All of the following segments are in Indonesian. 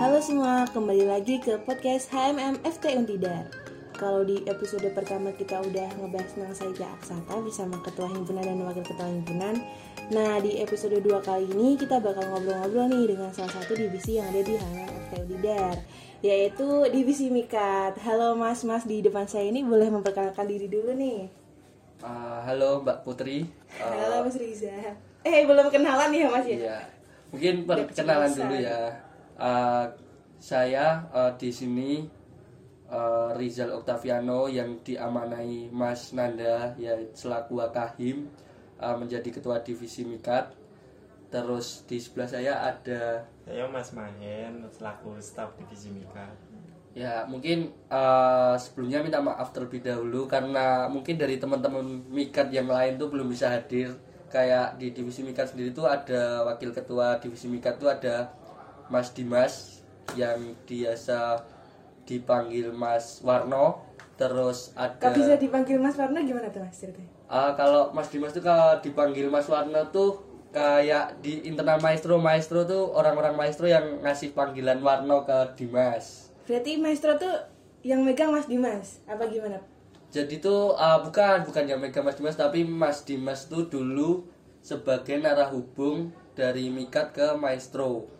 Halo semua, kembali lagi ke podcast HMM FT Untidar. Kalau di episode pertama kita udah ngebahas tentang Saida Aksata bersama Ketua Himpunan dan Wakil Ketua Himpunan. Nah, di episode 2 kali ini kita bakal ngobrol-ngobrol nih dengan salah satu divisi yang ada di HMM FT Untidar, yaitu divisi Mikat. Halo Mas-mas di depan saya ini boleh memperkenalkan diri dulu nih. Uh, halo Mbak Putri. Uh, Halo Mas Riza. Eh, belum kenalan ya Mas ya? Iya. Mungkin perkenalan dulu ya. Uh, saya uh, di sini uh, Rizal Octaviano yang diamanai Mas Nanda ya selaku Wakahim uh, menjadi ketua divisi Mikat. Terus di sebelah saya ada Saya Mas Mahen selaku staf divisi Mika. ya mungkin uh, sebelumnya minta maaf terlebih dahulu karena mungkin dari teman-teman Mikat yang lain tuh belum bisa hadir kayak di divisi Mikat sendiri tuh ada wakil ketua divisi Mikat tuh ada Mas Dimas yang biasa dipanggil Mas Warno terus ada Kak bisa dipanggil Mas Warno gimana tuh Mas ceritanya? Uh, kalau Mas Dimas tuh kalau dipanggil Mas Warno tuh kayak di internal maestro maestro tuh orang-orang maestro yang ngasih panggilan Warno ke Dimas Berarti maestro tuh yang megang Mas Dimas, apa gimana? Jadi tuh uh, bukan bukan yang megang Mas Dimas tapi Mas Dimas tuh dulu sebagai narah hubung dari Mikat ke Maestro.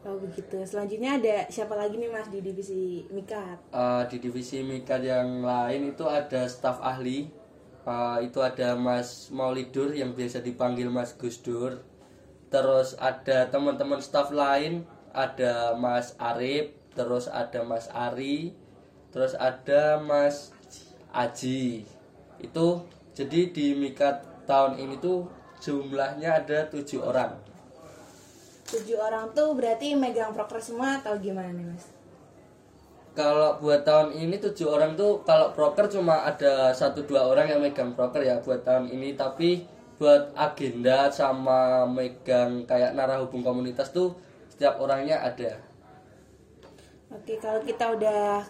Oh begitu. Selanjutnya ada siapa lagi nih Mas di divisi Mikat? Uh, di divisi Mikat yang lain itu ada staf ahli. Uh, itu ada Mas Maulidur yang biasa dipanggil Mas Gusdur. Terus ada teman-teman staf lain, ada Mas Arif, terus ada Mas Ari, terus ada Mas Aji. Itu jadi di Mikat tahun ini tuh jumlahnya ada tujuh orang. Tujuh orang tuh berarti megang proker semua atau gimana nih Mas? Kalau buat tahun ini tujuh orang tuh kalau proker cuma ada satu dua orang yang megang proker ya buat tahun ini tapi buat agenda sama megang kayak narah hubung komunitas tuh setiap orangnya ada. Oke, kalau kita udah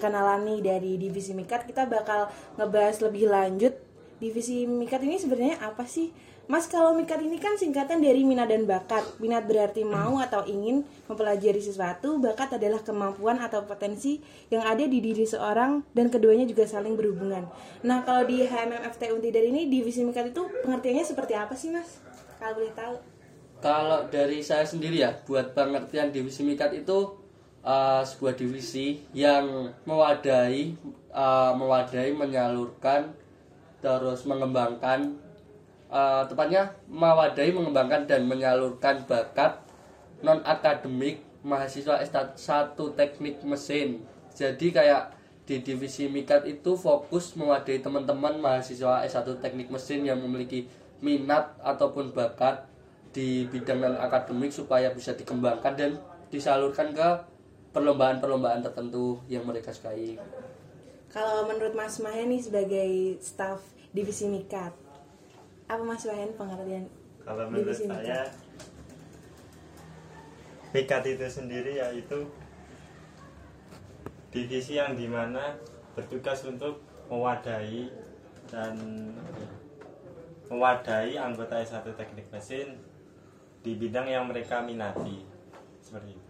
kenalan nih dari divisi Mikat, kita bakal ngebahas lebih lanjut divisi Mikat ini sebenarnya apa sih? Mas, kalau Mikat ini kan singkatan dari minat dan bakat. Minat berarti mau atau ingin mempelajari sesuatu, bakat adalah kemampuan atau potensi yang ada di diri seorang dan keduanya juga saling berhubungan. Nah, kalau di HMMFT Untidar ini divisi Mikat itu pengertiannya seperti apa sih, Mas? Kalau boleh tahu. Kalau dari saya sendiri ya, buat pengertian divisi Mikat itu uh, sebuah divisi yang mewadahi, uh, mewadahi, menyalurkan, terus mengembangkan, uh, tepatnya mewadahi, mengembangkan dan menyalurkan bakat non akademik mahasiswa S1 teknik mesin. Jadi kayak di divisi Mikat itu fokus mewadahi teman-teman mahasiswa S1 teknik mesin yang memiliki minat ataupun bakat di bidang non akademik supaya bisa dikembangkan dan disalurkan ke perlombaan-perlombaan tertentu yang mereka sukai. Kalau menurut Mas Mahen nih sebagai staff divisi Mikat, apa Mas Mahen pengertian Kalau menurut divisi saya Mikat itu sendiri yaitu divisi yang di mana bertugas untuk mewadahi dan mewadahi anggota S1 teknik mesin di bidang yang mereka minati seperti itu.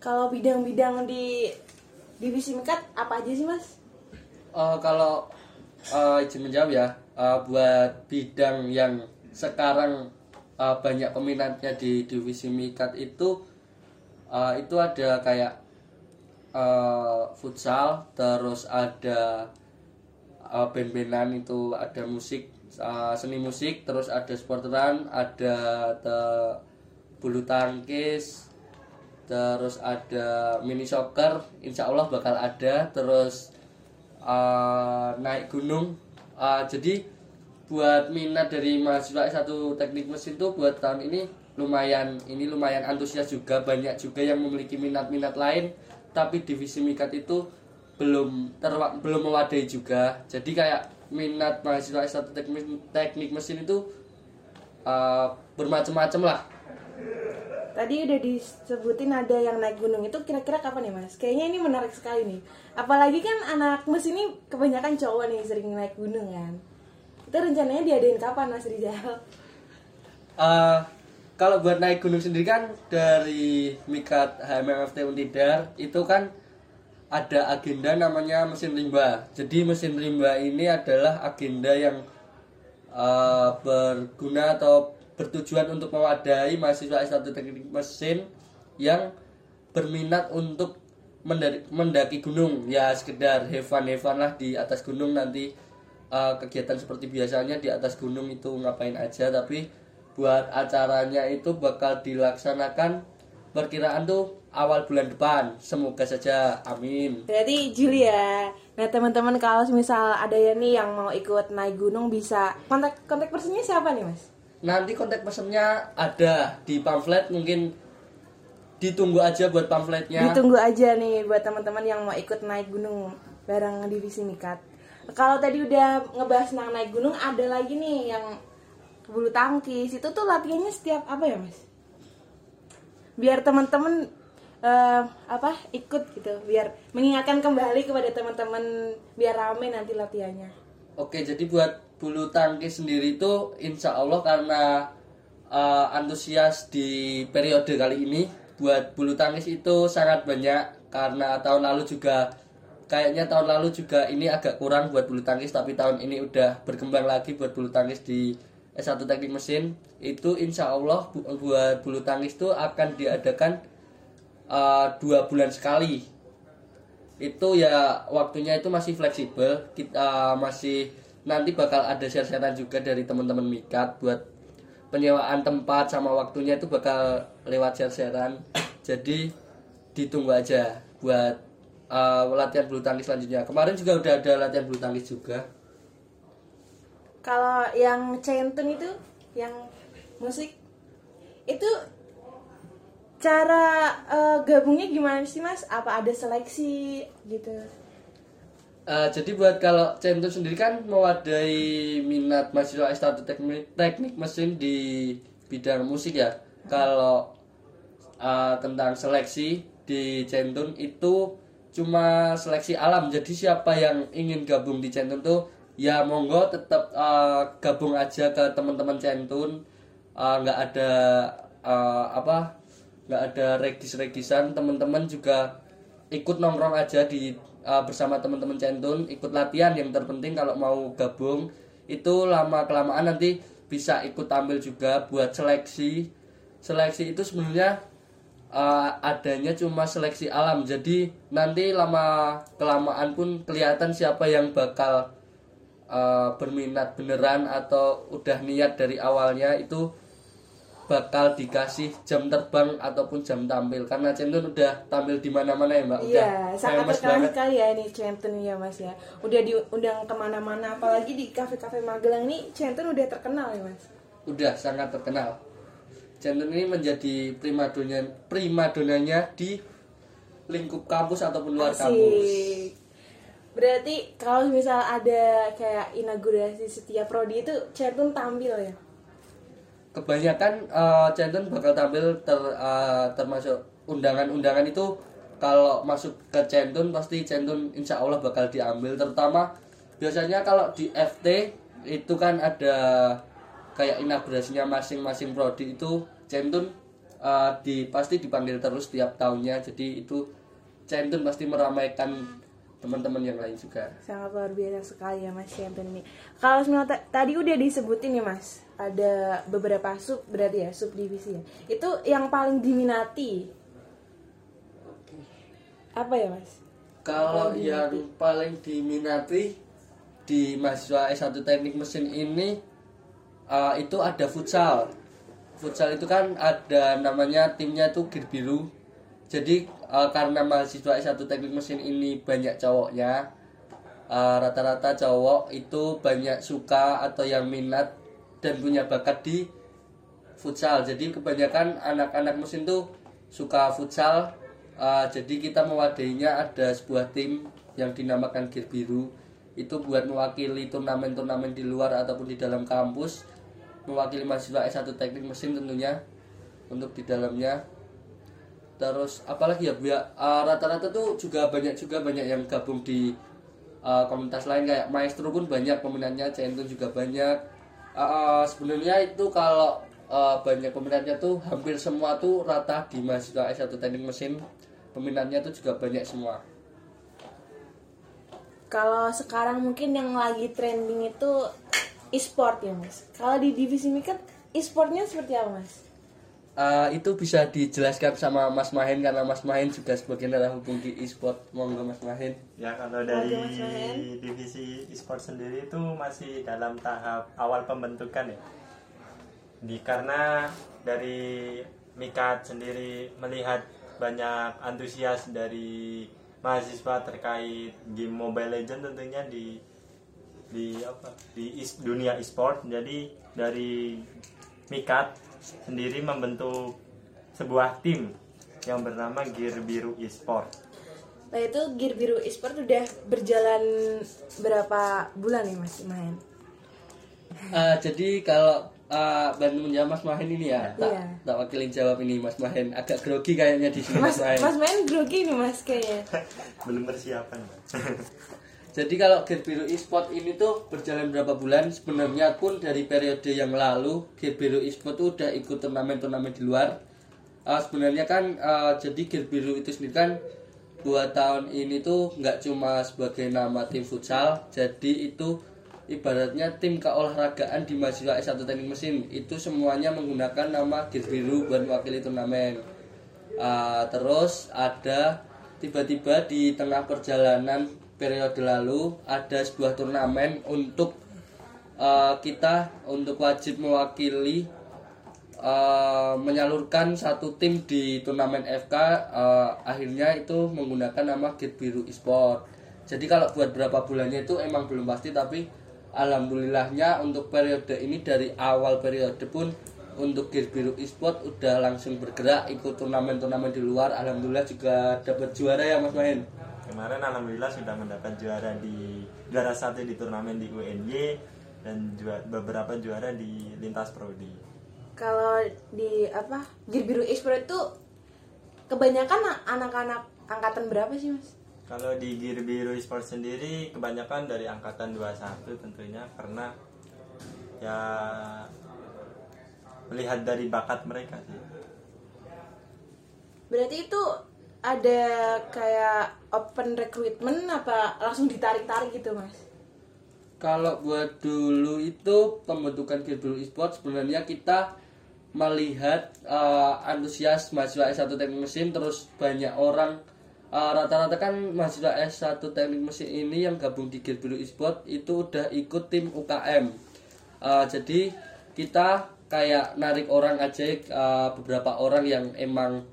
Kalau bidang-bidang di divisi Mikat apa aja sih Mas? Uh, kalau uh, izin menjawab ya, uh, buat bidang yang sekarang uh, banyak peminatnya di divisi Mikat itu uh, itu ada kayak uh, futsal, terus ada uh, band-bandan itu ada musik uh, seni musik, terus ada sport run, ada te, bulu tangkis, terus ada mini soccer, insya Allah bakal ada, terus uh, naik gunung. Uh, jadi buat minat dari mahasiswa S1 teknik mesin tuh buat tahun ini lumayan ini lumayan antusias juga banyak juga yang memiliki minat-minat lain. Tapi divisi mikat itu belum terwa, belum mewadai juga. Jadi kayak minat mahasiswa S1 teknik, teknik mesin itu uh, bermacam-macam lah Tadi udah disebutin ada yang naik gunung itu kira-kira kapan ya Mas? Kayaknya ini menarik sekali nih. Apalagi kan anak mesin ini kebanyakan cowok nih sering naik gunung kan. Itu rencananya diadain kapan Mas Rizal? uh, kalau buat naik gunung sendiri kan dari Mikat HMFT Untidar itu kan ada agenda namanya mesin rimba. Jadi mesin rimba ini adalah agenda yang eh, berguna atau bertujuan untuk mewadahi mahasiswa S1 Teknik Mesin yang berminat untuk mendaki, gunung ya sekedar have fun lah di atas gunung nanti eh, kegiatan seperti biasanya di atas gunung itu ngapain aja tapi buat acaranya itu bakal dilaksanakan perkiraan tuh awal bulan depan semoga saja amin Berarti Juli ya. Nah teman-teman kalau misal ada ya nih yang mau ikut naik gunung bisa kontak kontak personnya siapa nih mas? Nanti kontak pesennya ada di pamflet mungkin ditunggu aja buat pamfletnya Ditunggu aja nih buat teman-teman yang mau ikut naik gunung bareng divisi Mikat. Kalau tadi udah ngebahas tentang naik gunung, ada lagi nih yang bulu tangkis. Itu tuh latihannya setiap apa ya mas? Biar teman-teman eh, apa ikut gitu, biar mengingatkan kembali kepada teman-teman biar rame nanti latihannya. Oke, jadi buat bulu tangkis sendiri itu insya Allah karena uh, antusias di periode kali ini buat bulu tangkis itu sangat banyak. Karena tahun lalu juga kayaknya tahun lalu juga ini agak kurang buat bulu tangkis tapi tahun ini udah berkembang lagi buat bulu tangkis di S1 Teknik Mesin. Itu insya Allah bu- buat bulu tangkis itu akan diadakan uh, dua bulan sekali. Itu ya waktunya itu masih fleksibel kita masih nanti bakal ada share-sharean juga dari teman-teman mikat buat penyewaan tempat sama waktunya itu bakal lewat share-sharean jadi ditunggu aja buat uh, latihan bulu tangkis selanjutnya kemarin juga udah ada latihan bulu tangkis juga Kalau yang centun itu, yang musik itu cara eh, gabungnya gimana sih mas? Apa ada seleksi gitu? Uh, jadi buat kalau Centun sendiri kan mewadahi minat mahasiswa S1 teknik, teknik mesin di bidang musik ya. Kalau uh, tentang seleksi di Centun itu cuma seleksi alam. Jadi siapa yang ingin gabung di Centun tuh ya monggo tetap uh, gabung aja ke teman-teman Centun. Uh, nggak ada uh, apa nggak ada regis-regisan teman-teman juga ikut nongkrong aja di uh, bersama teman-teman centun ikut latihan yang terpenting kalau mau gabung itu lama kelamaan nanti bisa ikut tampil juga buat seleksi. Seleksi itu sebenarnya uh, adanya cuma seleksi alam. Jadi nanti lama kelamaan pun kelihatan siapa yang bakal uh, berminat beneran atau udah niat dari awalnya itu bakal dikasih jam terbang ataupun jam tampil karena Centun udah tampil di mana-mana ya mbak udah Iya, sangat famous terkenal sekali ya ini centun ya mas ya. Udah diundang ke mana-mana, apalagi di kafe-kafe Magelang nih centun udah terkenal ya mas. udah sangat terkenal Centun ini menjadi primadona primadonanya di lingkup kampus ataupun luar kampus Asik. Berarti kalau misal ada kayak inaugurasi setiap prodi itu centun tampil ya? Kebanyakan uh, bakal tampil ter, uh, termasuk undangan-undangan itu. Kalau masuk ke Centun pasti Centun insya Allah bakal diambil. Terutama biasanya kalau di FT itu kan ada kayak inaugurasinya masing-masing prodi itu Centun uh, di pasti dipanggil terus tiap tahunnya. Jadi itu Centun pasti meramaikan teman-teman yang lain juga Sangat luar biasa sekali ya Mas Shanton ini. Kalau ta- tadi udah disebutin ya Mas, ada beberapa sub berarti ya subdivisi ya. Itu yang paling diminati apa ya Mas? Kalau Paling yang paling diminati di mahasiswa S1 Teknik Mesin ini uh, itu ada futsal. Futsal itu kan ada namanya timnya itu Gir Biru. Jadi uh, karena mahasiswa S1 Teknik Mesin ini banyak cowoknya, uh, rata-rata cowok itu banyak suka atau yang minat dan punya bakat di futsal. Jadi kebanyakan anak-anak mesin tuh suka futsal. Uh, jadi kita mewadahinya ada sebuah tim yang dinamakan Gear Biru. Itu buat mewakili turnamen-turnamen di luar ataupun di dalam kampus. Mewakili mahasiswa S1 Teknik Mesin tentunya untuk di dalamnya. Terus apalagi ya, uh, rata-rata tuh juga banyak juga banyak yang gabung di uh, komunitas lain kayak Maestro pun banyak peminatnya, Centun juga banyak. Uh, uh, sebenarnya itu kalau eh, banyak peminatnya tuh hampir semua tuh rata di mahasiswa S1 teknik mesin peminatnya tuh juga banyak semua Kalau sekarang mungkin yang lagi trending itu e-sport ya mas. Kalau di divisi mikat e-sportnya seperti apa mas? Eh, itu bisa dijelaskan sama Mas Mahen karena Mas Mahen juga sebagai hukum di e-sport monggo Mas Mahen Ya kalau Oke, dari divisi e-sport sendiri itu masih dalam tahap awal pembentukan ya. Di karena dari Mikat sendiri melihat banyak antusias dari mahasiswa terkait game Mobile Legend tentunya di di apa di is- dunia e-sport. Jadi dari Mikat sendiri membentuk sebuah tim yang bernama Gear Biru e-sport. Nah itu Gear Biru e-sport udah berjalan berapa bulan nih mas main? Eh, jadi kalau eh, bantu menjawab Mas Mahen ini ya tak Iya. tak wakilin jawab ini Mas Mahen agak grogi kayaknya di sini Mas Mas Mahen mas main grogi nih mas kayaknya. belum persiapan. Jadi kalau Gear Biru e-sport ini tuh berjalan berapa bulan sebenarnya pun dari periode yang lalu Gear Biru e-sport udah ikut turnamen-turnamen di luar. Ah, sebenarnya kan ah, jadi Gear Biru itu sendiri kan dua tahun ini tuh nggak cuma sebagai nama tim futsal, jadi itu ibaratnya tim keolahragaan di mahasiswa S1 Teknik Mesin itu semuanya menggunakan nama Gear Biru buat mewakili turnamen. Ah, terus ada tiba-tiba di tengah perjalanan periode lalu ada sebuah turnamen untuk eh, kita untuk wajib mewakili eh, menyalurkan satu tim di turnamen FK eh, akhirnya itu menggunakan nama Gate Biru Esport. Jadi kalau buat berapa bulannya itu emang belum pasti tapi alhamdulillahnya untuk periode ini dari awal periode pun untuk Gate Biru Esport udah langsung bergerak ikut turnamen-turnamen di luar alhamdulillah juga dapat juara ya Mas Mahin. Kemarin alhamdulillah sudah mendapat juara di juara satu di turnamen di UNY dan beberapa juara di lintas prodi. Kalau di apa Gear Biru e-sport itu kebanyakan anak-anak angkatan berapa sih mas? Kalau di Gear Biru Esports sendiri kebanyakan dari angkatan 21 tentunya karena ya melihat dari bakat mereka sih. Berarti itu ada kayak open recruitment apa langsung ditarik-tarik gitu mas? Kalau buat dulu itu pembentukan Biru Esport sebenarnya kita melihat eh, antusias mahasiswa S1 Teknik Mesin terus banyak orang eh, rata-rata kan mahasiswa S1 Teknik Mesin ini yang gabung di Biru Esport itu udah ikut tim UKM. Eh, jadi kita kayak narik orang aja eh, beberapa orang yang emang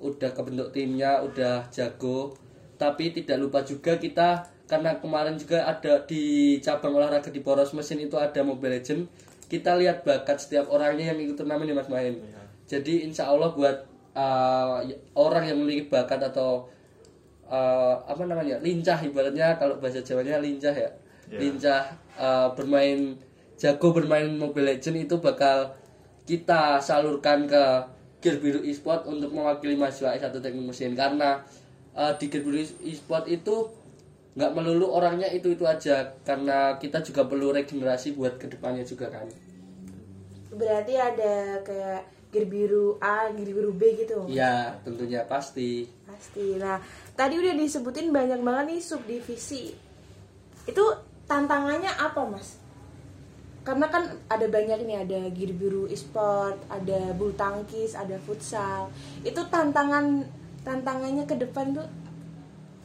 udah kebentuk timnya udah jago. Tapi tidak lupa juga kita karena kemarin juga ada di cabang olahraga di poros mesin itu ada Mobile Legend kita lihat bakat setiap orangnya yang ikut turnamen ya Mas Main jadi insya Allah buat uh, orang yang memiliki bakat atau uh, apa namanya lincah ibaratnya kalau bahasa Jawanya lincah ya. Ya. lincah uh, bermain jago bermain Mobile Legend itu bakal kita salurkan ke Gear Biru Esport untuk mewakili mahasiswa S1 Teknik Mesin karena uh, di Gear Biru Esport itu nggak melulu orangnya itu itu aja karena kita juga perlu regenerasi buat ke depannya juga kan Berarti ada kayak Gear Biru A, Gear Biru B gitu. ya tentunya pasti Pasti. Nah, tadi udah disebutin banyak banget nih subdivisi. Itu tantangannya apa, Mas? Karena kan ada banyak nih, ada Gear Biru e-sport, ada bulu tangkis, ada futsal. Itu tantangan tantangannya ke depan tuh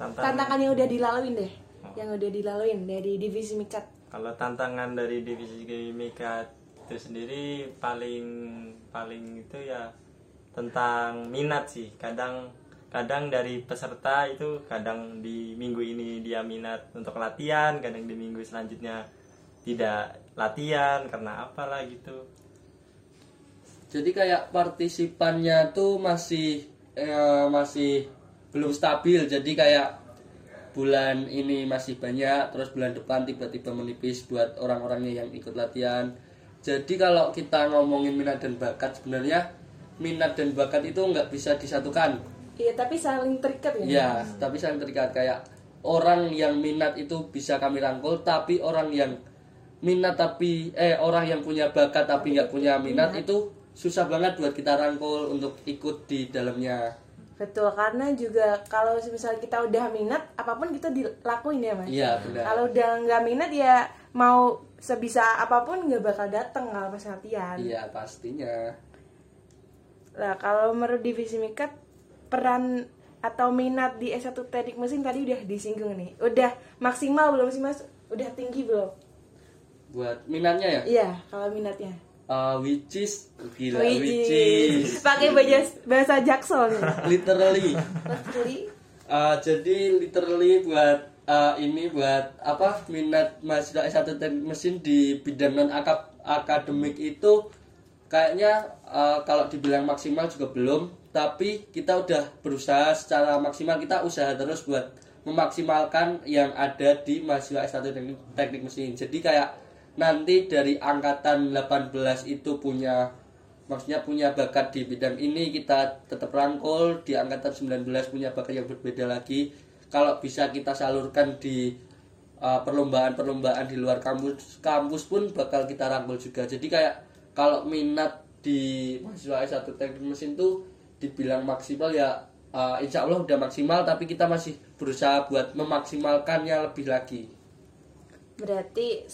Tantangan, tantangan yang udah dilaluin deh. Yang udah dilaluin dari divisi Mikat. kalau tantangan dari divisi Mika itu sendiri paling paling itu ya tentang minat sih. Kadang kadang dari peserta itu kadang di minggu ini dia minat untuk latihan, kadang di minggu selanjutnya tidak latihan karena apalah gitu. jadi kayak partisipannya tuh masih eh, masih belum stabil jadi kayak bulan ini masih banyak terus bulan depan tiba-tiba menipis buat orang-orangnya yang ikut latihan jadi kalau kita ngomongin minat dan bakat sebenarnya minat dan bakat itu nggak bisa disatukan Iya, tapi saling terikat ya. ya tapi saling terikat kayak orang yang minat itu bisa kami rangkul tapi orang yang minat tapi eh orang yang punya bakat tapi nggak punya minat itu susah banget buat kita rangkul untuk ikut di dalamnya Betul, karena juga kalau misalnya kita udah minat, apa pun kita dilakuin ya mas. iya benar Kalau udah nggak minat ya mau sebisa apa pun nggak bakal dateng kalau pas latihan. iya pastinya Nah kalau menurut divisi mikat peran atau minat di S1 teknik mesin tadi udah disinggung nih. Udah maksimal belum sih mas? Udah tinggi belum? Buat minatnya ya? Iya, kalau minatnya. Uh, which is gila Wih, which is pakai bahasa bahasa nih. literally. Literally, Uh, jadi literally buat uh, ini buat apa minat mahasiswa S1 teknik mesin di bidang non akademik itu kayaknya uh, kalau dibilang maksimal juga belum. Tapi kita udah berusaha secara maksimal kita usaha terus buat memaksimalkan yang ada di mahasiswa S1 teknik, teknik mesin. Jadi kayak nanti dari angkatan 18 itu punya maksudnya punya bakat di bidang ini kita tetap rangkul. Di angkatan 19 punya bakat yang berbeda lagi. Kalau bisa kita salurkan di uh, perlombaan-perlombaan di luar kampus kampus pun bakal kita rangkul juga. Jadi kayak kalau minat di mahasiswa S1 teknik mesin tuh dibilang maksimal ya uh, insya Allah udah maksimal tapi kita masih berusaha buat memaksimalkannya lebih lagi. Berarti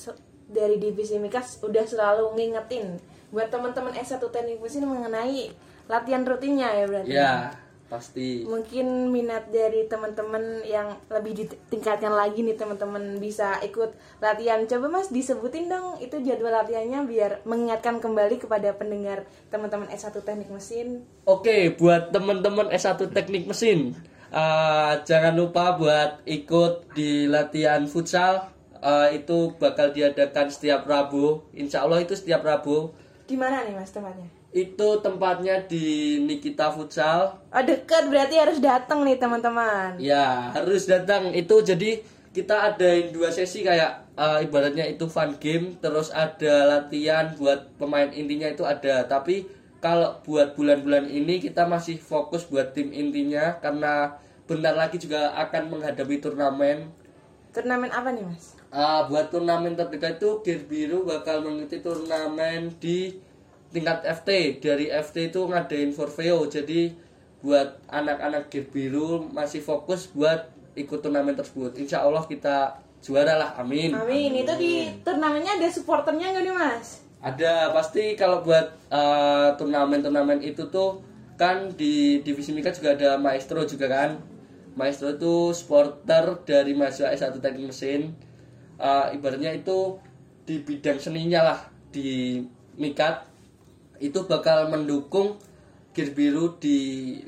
dari divisi mikas udah selalu ngingetin buat teman-teman S1 teknik mesin mengenai latihan rutinnya ya berarti. ya pasti Mungkin minat dari teman-teman yang lebih ditingkatkan lagi nih teman-teman bisa ikut latihan. Coba Mas disebutin dong itu jadwal latihannya biar mengingatkan kembali kepada pendengar teman-teman S1 teknik mesin. Oke, buat teman-teman S1 Teknik Mesin, uh, jangan lupa buat ikut di latihan futsal. Uh, itu bakal diadakan setiap Rabu. Insya Allah itu setiap Rabu. Di mana nih Mas tempatnya? Itu tempatnya di Nikita Futsal. Oh dekat berarti harus datang nih teman-teman. Ya, harus datang. Itu jadi kita adain dua sesi kayak uh, ibaratnya itu fun game, terus ada latihan buat pemain intinya itu ada. Tapi kalau buat bulan-bulan ini kita masih fokus buat tim intinya karena bentar lagi juga akan menghadapi turnamen. Turnamen apa nih Mas? Uh, buat turnamen terdekat itu Gear Biru bakal mengikuti turnamen di tingkat FT. Dari FT itu ngadain Forfeo. Jadi buat anak-anak Gear Biru masih fokus buat ikut turnamen tersebut. Insya Allah kita juara lah, amin. Amin. Itu di turnamennya ada supporternya nggak nih Mas? Ada pasti kalau buat uh, turnamen-turnamen itu tuh kan di divisi Mika juga ada maestro juga kan. Maestro itu supporter dari mahasiswa S1 Teknik Mesin. Uh, ibaratnya itu di bidang seninya lah di Mikat itu bakal mendukung Gear Biru di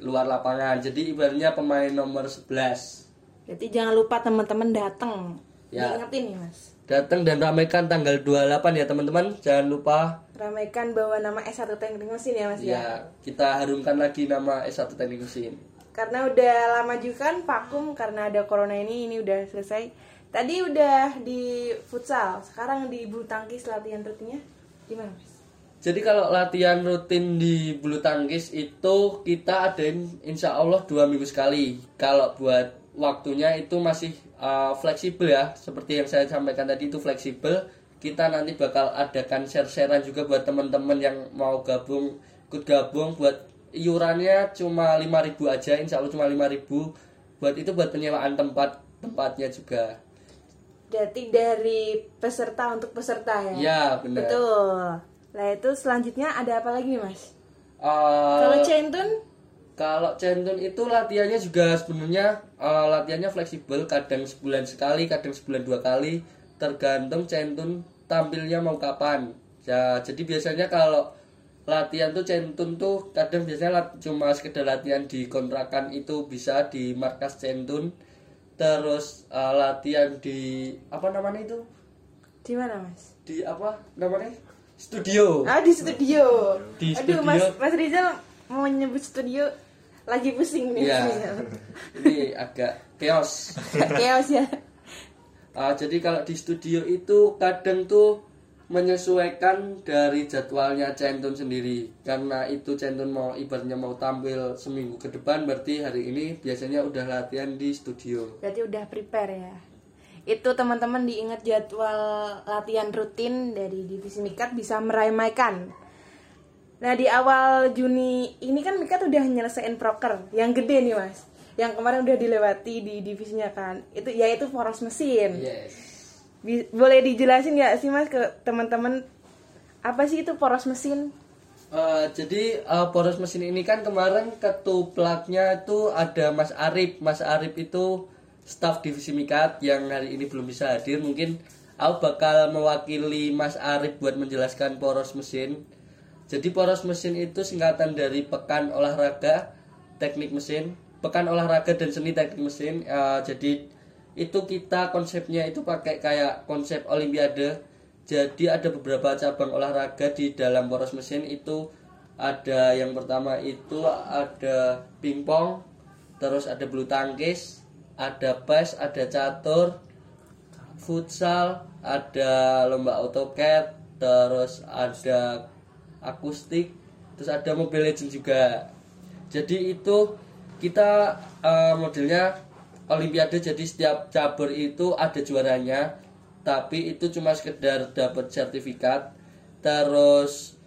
luar lapangan. Jadi ibaratnya pemain nomor 11 Jadi jangan lupa teman-teman datang. Ya. Diingetin nih Mas. datang dan ramaikan tanggal 28 ya teman-teman. Jangan lupa Ramaikan bawa nama S1 Teknik Mesin ya Mas ya. ya kita harumkan lagi nama S1 Teknik Mesin. Karena udah lama juga kan vakum karena ada corona ini ini udah selesai. Tadi udah di futsal, sekarang di bulu tangkis latihan rutinnya gimana? Jadi kalau latihan rutin di bulu tangkis itu kita adain insya Allah dua minggu sekali. Kalau buat waktunya itu masih uh, fleksibel ya, seperti yang saya sampaikan tadi itu fleksibel. Kita nanti bakal adakan share-sharean juga buat teman-teman yang mau gabung, ikut gabung buat iurannya cuma 5000 aja, insya Allah cuma 5000 Buat itu buat penyewaan tempat tempatnya juga. Berarti dari peserta untuk peserta ya? Ya benar. Betul. Nah itu selanjutnya ada apa lagi Mas? Uh, Kalau centun Kalau centun itu latihannya juga sebenarnya eh, latihannya fleksibel, kadang sebulan sekali, kadang sebulan dua kali, tergantung centun tampilnya mau kapan. Ya, jadi biasanya kalau latihan tuh centun tuh kadang biasanya lat- cuma sekedar latihan di kontrakan itu bisa di markas centun. Terus eh, latihan di apa namanya itu? di mana Mas? Di apa namanya? Studio. Ah di studio. Di Aduh studio. Mas Mas Rizal mau nyebut studio lagi pusing nih. Rizal. Ini agak chaos. Chaos ya. Ah, jadi kalau di studio itu kadang tuh menyesuaikan dari jadwalnya Centun sendiri karena itu Centun mau ibaratnya mau tampil seminggu ke depan berarti hari ini biasanya udah latihan di studio Berarti udah prepare ya. Itu teman-teman diingat jadwal latihan rutin dari divisi Mikat bisa meramaikan Nah di awal Juni ini kan Mika tuh udah nyelesain proker yang gede nih mas, yang kemarin udah dilewati di divisinya kan, itu yaitu poros mesin. Yes. Boleh dijelasin nggak sih mas ke teman-teman apa sih itu poros mesin? Eh, jadi eh, poros mesin ini kan kemarin ketuplaknya itu ada Mas Arif. Mas Arif itu staf divisi Mikat yang hari ini belum bisa hadir. Mungkin aku bakal mewakili Mas Arif buat menjelaskan poros mesin. Jadi poros mesin itu singkatan dari Pekan Olahraga Teknik Mesin, Pekan Olahraga dan Seni Teknik Mesin. Eh, jadi itu kita konsepnya itu pakai kayak konsep Olimpiade. Jadi ada beberapa cabang olahraga di dalam poros mesin itu ada yang pertama itu ada pingpong, terus ada bulu tangkis, ada pes, ada catur, futsal, ada lomba AutoCAD, terus ada akustik, terus ada Mobile Legends juga. Jadi itu kita eh, modelnya Olimpiade jadi setiap cabur itu ada juaranya, tapi itu cuma sekedar dapat sertifikat. Terus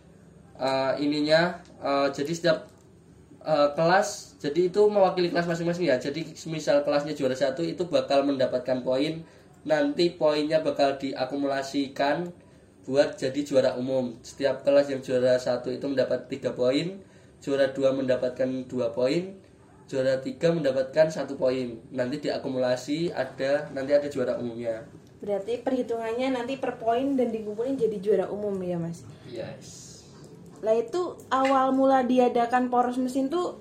eh, ininya eh, jadi setiap eh, kelas jadi itu mewakili kelas masing-masing ya. Jadi misal kelasnya juara satu itu bakal mendapatkan poin, nanti poinnya bakal diakumulasikan buat jadi juara umum. Setiap kelas yang juara satu itu mendapat tiga poin, juara dua mendapatkan dua poin, juara tiga mendapatkan satu poin. Nanti diakumulasi ada nanti ada juara umumnya. Berarti perhitungannya nanti per poin dan dikumpulin jadi juara umum ya mas. Yes. Lah itu awal mula diadakan poros mesin tuh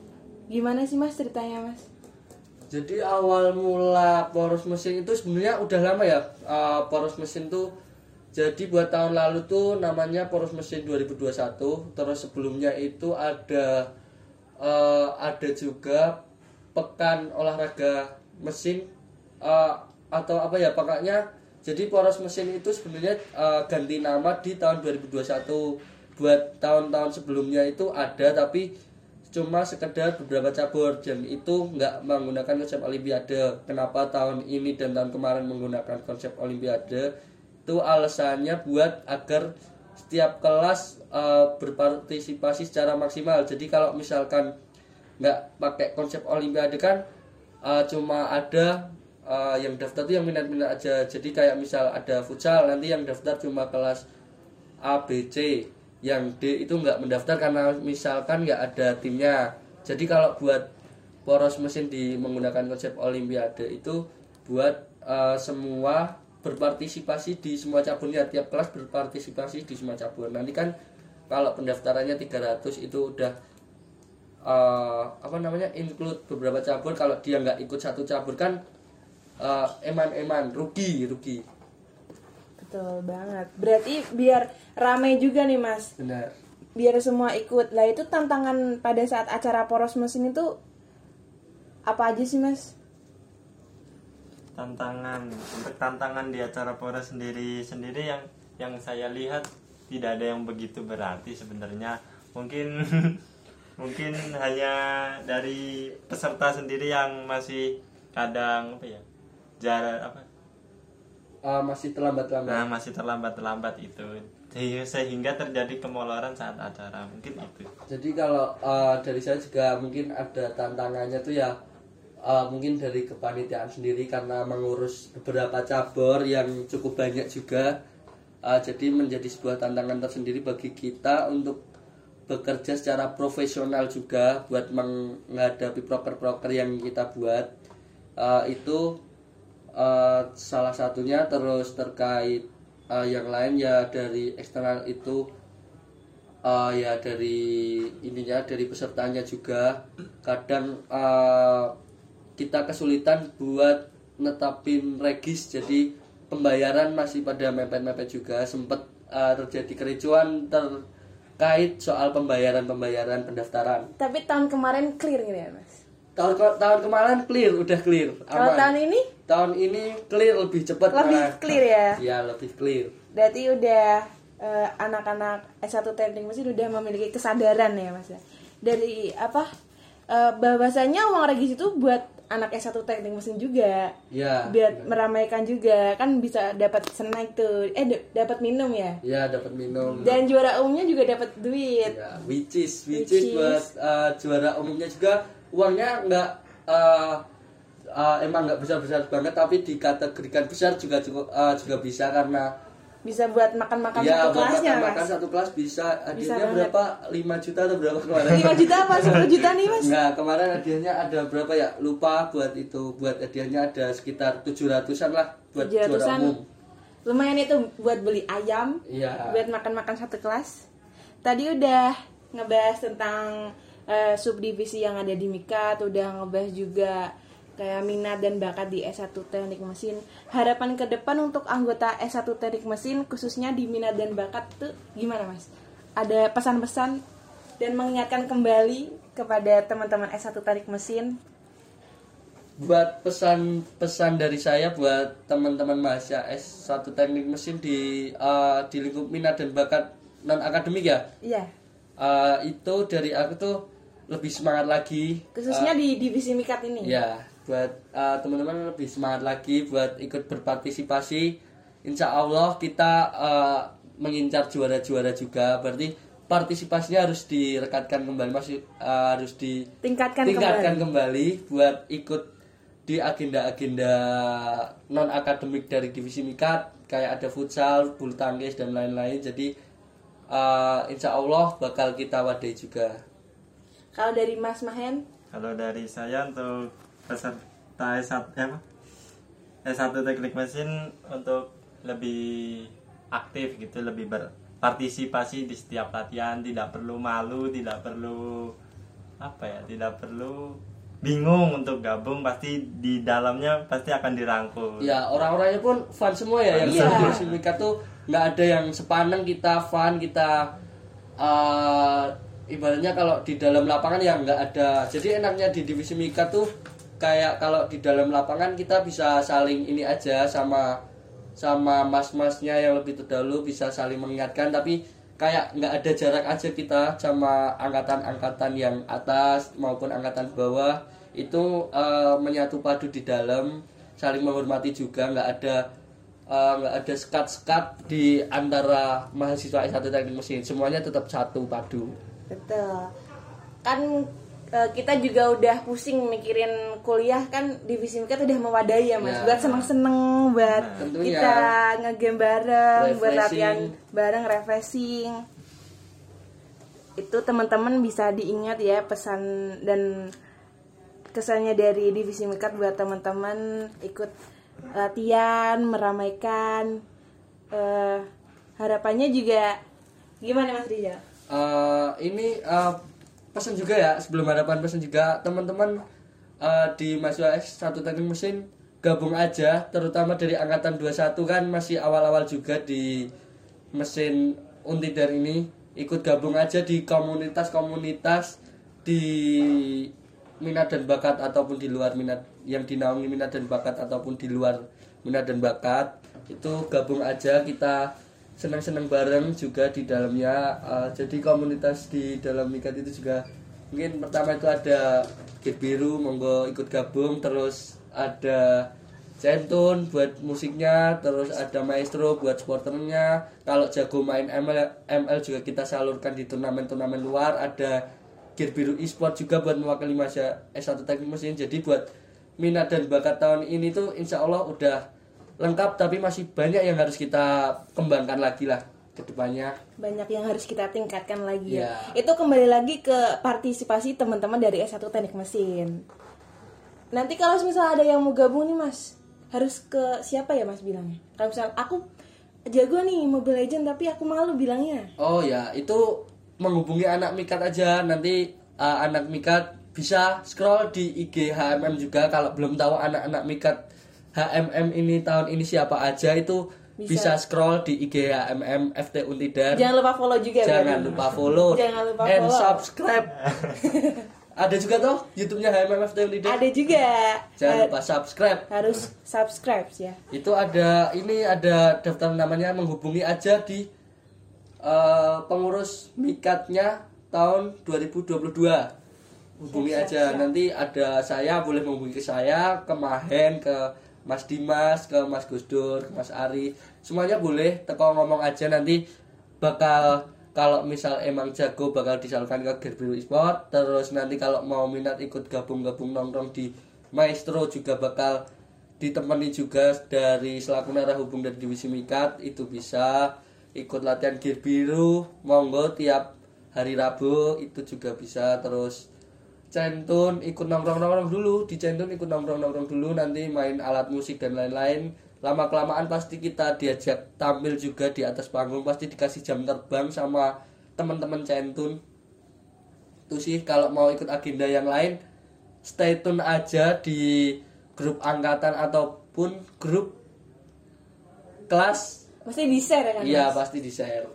gimana sih mas ceritanya mas? Jadi awal mula poros mesin itu sebenarnya udah lama ya. Eh, poros mesin tuh jadi buat tahun lalu tuh namanya poros mesin 2021. Terus sebelumnya itu ada eh, ada juga pekan olahraga mesin eh, atau apa ya pokoknya jadi poros mesin itu sebenarnya eh, ganti nama di tahun 2021 buat tahun-tahun sebelumnya itu ada tapi cuma sekedar beberapa cabur. Dan itu nggak menggunakan konsep olimpiade. Kenapa tahun ini dan tahun kemarin menggunakan konsep olimpiade? Itu alasannya buat agar setiap kelas eh, berpartisipasi secara maksimal. Jadi kalau misalkan nggak pakai konsep olimpiade kan eh, cuma ada eh, yang daftar tuh yang minat-minat aja. Jadi kayak misal ada futsal nanti yang daftar cuma kelas A, B, C. Yang D itu nggak mendaftar karena misalkan nggak ada timnya. Jadi kalau buat poros mesin di menggunakan konsep olimpiade itu buat eh, semua berpartisipasi di semua caburnya tiap kelas berpartisipasi di semua cabur nanti kan kalau pendaftarannya 300 itu udah eh, apa namanya include beberapa cabur kalau dia nggak ikut satu cabur kan eh, eman-eman rugi rugi Betul banget. Berarti biar ramai juga nih mas. benar Biar semua ikut. Lah itu tantangan pada saat acara poros mesin itu apa aja sih mas? Tantangan untuk tantangan di acara Polres sendiri sendiri yang yang saya lihat tidak ada yang begitu berarti sebenarnya. Mungkin mungkin hanya dari peserta sendiri yang masih kadang apa ya jarak apa? Eh, masih terlambat-lambat. Nah masih terlambat terlambat itu. Sehingga- sehingga terjadi kemoloran saat acara. Mungkin itu. Jadi kalau uh, dari saya juga mungkin ada tantangannya tuh ya uh, mungkin dari kepanitiaan sendiri karena mengurus beberapa cabur yang cukup banyak juga. Uh, jadi menjadi sebuah tantangan tersendiri bagi kita untuk bekerja secara profesional juga buat menghadapi proker-proker yang kita buat. Uh, itu uh, salah satunya terus terkait uh, yang lain ya dari eksternal itu uh, ya dari ininya dari pesertanya juga kadang uh, kita kesulitan buat netapin regis jadi pembayaran masih pada mepet-mepet juga sempat uh, terjadi kericuan terkait soal pembayaran pembayaran pendaftaran Tapi tahun kemarin clear gitu ya mas? tahun tahun kemarin clear udah clear Kalau aman tahun ini tahun ini clear lebih cepat Lebih malah. clear ya? Iya, lebih clear berarti udah eh, anak-anak S1 teknik mesin udah memiliki kesadaran ya mas ya dari apa eh, bahwasanya uang regis itu buat anak S1 teknik mesin juga. Ya biar meramaikan juga. Kan bisa dapat snack tuh. Eh dapat minum ya? Ya dapat minum. Dan juara umumnya juga dapat duit. Ya which is which, Which is. buat uh, juara umumnya juga. Uangnya nggak uh, uh, emang nggak besar besar banget tapi dikategorikan besar juga cukup uh, juga bisa karena bisa buat makan-makan ya satu kelasnya makan, mas makan satu kelas bisa hadiahnya banget. berapa 5 juta atau berapa kemarin 5 juta apa 10 juta nih mas Enggak, kemarin hadiahnya ada berapa ya? Lupa buat itu. Buat hadiahnya ada sekitar 700-an lah buat juara 700-an. umum. lumayan itu buat beli ayam Iya. buat makan-makan satu kelas tadi udah ngebahas tentang eh, subdivisi yang ada di Mikat udah ngebahas juga kayak minat dan bakat di S1 Teknik Mesin. Harapan ke depan untuk anggota S1 Teknik Mesin khususnya di minat dan bakat tuh gimana mas? Ada pesan-pesan dan mengingatkan kembali kepada teman-teman S1 Teknik Mesin? Buat pesan-pesan dari saya buat teman-teman mahasiswa S1 Teknik Mesin di eh, di lingkup minat dan bakat non akademik ya. iya. Eh, itu dari aku tuh lebih semangat lagi. khususnya di divisi Mikat ini? Ya, buat uh, teman-teman lebih semangat lagi buat ikut berpartisipasi. Insya Allah kita uh, mengincar juara-juara juga. Berarti partisipasinya harus direkatkan kembali, masih uh, harus tingkatkan, ditingkatkan kembali kembali. buat ikut di agenda-agenda non akademik dari divisi mikat kayak ada futsal, bulu tangkis dan lain-lain. Jadi uh, insya Allah bakal kita wadai juga. kalau dari Mas Mahen Kalau dari saya untuk peserta S1 eh, apa? S1 Teknik Mesin untuk lebih aktif gitu, lebih berpartisipasi di setiap latihan, tidak perlu malu, tidak perlu apa ya, tidak perlu bingung untuk gabung pasti di dalamnya pasti akan dirangkul. Ya orang-orangnya pun fun semua ya yang Iya. di Mika tuh nggak ada yang sepaneng kita fun kita eh, ibaratnya kalau di dalam lapangan ya nggak ada. Jadi enaknya di divisi Mika tuh kayak kalau di dalam lapangan kita bisa saling ini aja sama sama mas-masnya yang lebih terdahulu bisa saling mengingatkan. Tapi kayak nggak ada jarak aja kita sama angkatan-angkatan yang atas maupun angkatan bawah. Itu eh, menyatu padu di dalam saling menghormati juga. Nggak ada eh, nggak ada sekat-sekat di antara mahasiswa S1 teknik mesin. Semuanya tetap satu padu. Betul. Kan kita juga udah pusing mikirin kuliah kan divisi Mikat udah mewadai ya Mas. Ya. Buat seneng-seneng buat Tentunya. kita ngegame bareng, buat latihan bareng refreshing. Itu teman-teman bisa diingat ya pesan dan kesannya dari divisi Mikat buat teman-teman ikut latihan, meramaikan eh, harapannya juga gimana Mas Rizal? Eh, ini eh, pesan juga ya sebelum harapan pesan juga teman-teman eh, di mahasiswa S1 teknik mesin gabung aja terutama dari angkatan 21 kan masih awal-awal juga di mesin Untidar ini. Ikut gabung aja di komunitas-komunitas di minat dan bakat ataupun di luar minat yang dinaungi minat dan bakat ataupun di luar minat dan bakat. Itu gabung aja kita senang-senang bareng juga di dalamnya. Uh, jadi komunitas di dalam mikat itu juga mungkin pertama itu ada Gate biru monggo ikut gabung. Terus ada Centun buat musiknya terus ada Maestro buat sporternya kalau jago main ML ML juga kita salurkan di turnamen-turnamen luar. Ada Gear Biru e-sport juga buat mewakili masa S1 Teknik Mesin. Jadi buat minat dan bakat tahun ini tuh insya Allah udah lengkap tapi masih banyak yang harus kita kembangkan lagi lah ke depannya banyak yang harus kita tingkatkan lagi ya. Ya. Itu kembali lagi ke partisipasi teman-teman dari S1 Teknik Mesin. Nanti kalau misal ada yang mau gabung nih Mas, harus ke siapa ya Mas bilangnya? Kalau misal aku jago nih Mobile Legend tapi aku malu bilangnya. Oh ya, itu menghubungi anak mikat aja. Nanti uh, anak mikat bisa scroll di IG HMM juga kalau belum tahu anak-anak mikat HMM ini tahun ini siapa aja itu bisa, Bisa. scroll di IG HMM FT Untidar. Jangan lupa follow juga Jangan lupa follow Jangan lupa and follow. subscribe. Ada juga toh YouTube-nya HMM FT Untidar. Ada juga. Jangan lupa subscribe. harus subscribe ya. Itu ada ini ada daftar namanya menghubungi aja di eh, pengurus mikatnya tahun 2022. hubungi Siap, aja siap. nanti ada saya boleh menghubungi ke saya ke Mahen ke Mas Dimas ke Mas Gusdur ke Mas Ari. Semuanya boleh teko ngomong aja. Nanti bakal kalau misal emang jago bakal disalurkan ke Gerbiru Esport terus nanti kalau mau minat ikut gabung-gabung nongkrong di Maestro juga bakal ditemani juga dari selaku narah hubung dari divisi Mikat. Itu bisa ikut latihan gear biru monggo tiap hari Rabu itu juga bisa. Terus centun ikut nongkrong nongkrong dulu. Di centun ikut nongkrong nongkrong dulu nanti main alat musik dan lain-lain. Lama kelamaan pasti kita diajak tampil juga di atas panggung. Pasti dikasih jam terbang sama teman-teman centun. Itu sih kalau mau ikut agenda yang lain stay tune aja di grup angkatan ataupun grup kelas. Pasti di share ya kan? iya pasti di share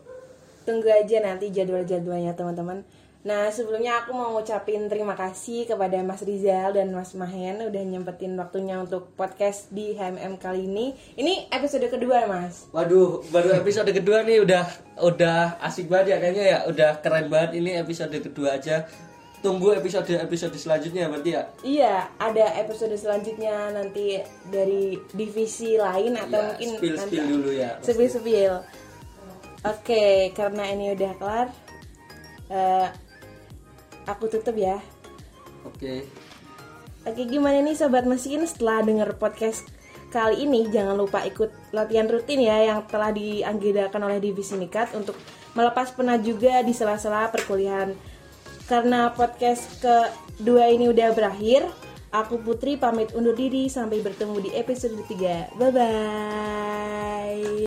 Tunggu aja nanti jadwal-jadwalnya teman-teman. Nah sebelumnya aku mau ngucapin terima kasih kepada Mas Rizal dan Mas Mahen udah nyempetin waktunya untuk podcast di HMM kali ini. Ini episode kedua Mas. Waduh, baru episode kedua nih udah udah asik banget ya kayaknya ya, udah keren banget ini episode kedua aja. Tunggu episode episode selanjutnya berarti ya. Iya, ada episode selanjutnya nanti dari divisi lain atau Ya, mungkin spill nanti spill dulu ya. Spill spill. Oke, karena ini udah kelar, eh, aku tutup ya. Oke. Oke, gimana nih sobat mesin setelah denger podcast kali ini jangan lupa ikut latihan rutin ya yang telah dianggedakan oleh divisi Mikat untuk melepas penat juga di sela-sela perkuliahan. Karena podcast kedua ini udah berakhir, aku Putri pamit undur diri sampai bertemu di episode ketiga. Bye bye.